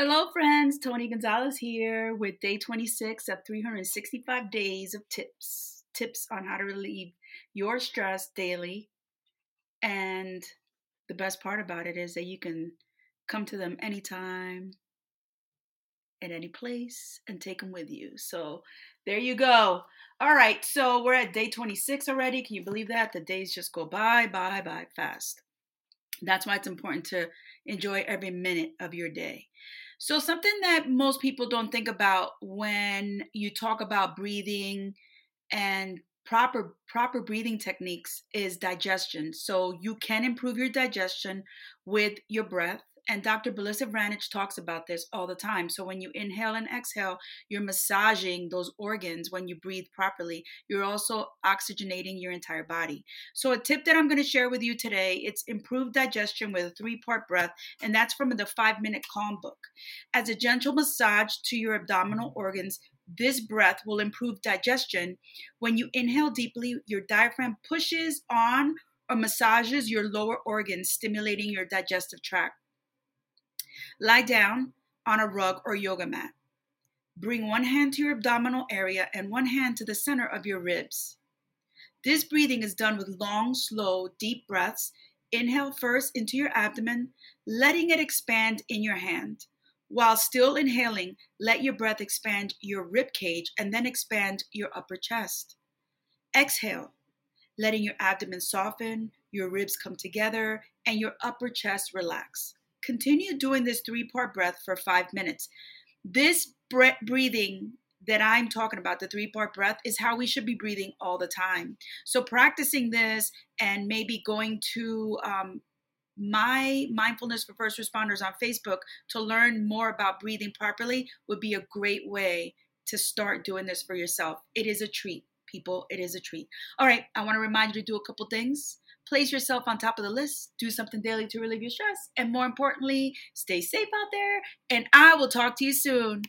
Hello, friends. Tony Gonzalez here with day 26 of 365 days of tips. Tips on how to relieve your stress daily. And the best part about it is that you can come to them anytime, at any place, and take them with you. So there you go. All right. So we're at day 26 already. Can you believe that? The days just go by, by, by fast. That's why it's important to enjoy every minute of your day. So, something that most people don't think about when you talk about breathing and proper proper breathing techniques is digestion. So, you can improve your digestion with your breath and Dr. Belisa Vranich talks about this all the time. So when you inhale and exhale, you're massaging those organs when you breathe properly. You're also oxygenating your entire body. So a tip that I'm going to share with you today, it's improved digestion with a three-part breath, and that's from the 5-minute calm book. As a gentle massage to your abdominal organs, this breath will improve digestion. When you inhale deeply, your diaphragm pushes on or massages your lower organs, stimulating your digestive tract. Lie down on a rug or yoga mat. Bring one hand to your abdominal area and one hand to the center of your ribs. This breathing is done with long, slow, deep breaths. Inhale first into your abdomen, letting it expand in your hand. While still inhaling, let your breath expand your rib cage and then expand your upper chest. Exhale, letting your abdomen soften, your ribs come together, and your upper chest relax. Continue doing this three part breath for five minutes. This breathing that I'm talking about, the three part breath, is how we should be breathing all the time. So, practicing this and maybe going to um, my mindfulness for first responders on Facebook to learn more about breathing properly would be a great way to start doing this for yourself. It is a treat, people. It is a treat. All right, I want to remind you to do a couple things. Place yourself on top of the list, do something daily to relieve your stress, and more importantly, stay safe out there. And I will talk to you soon.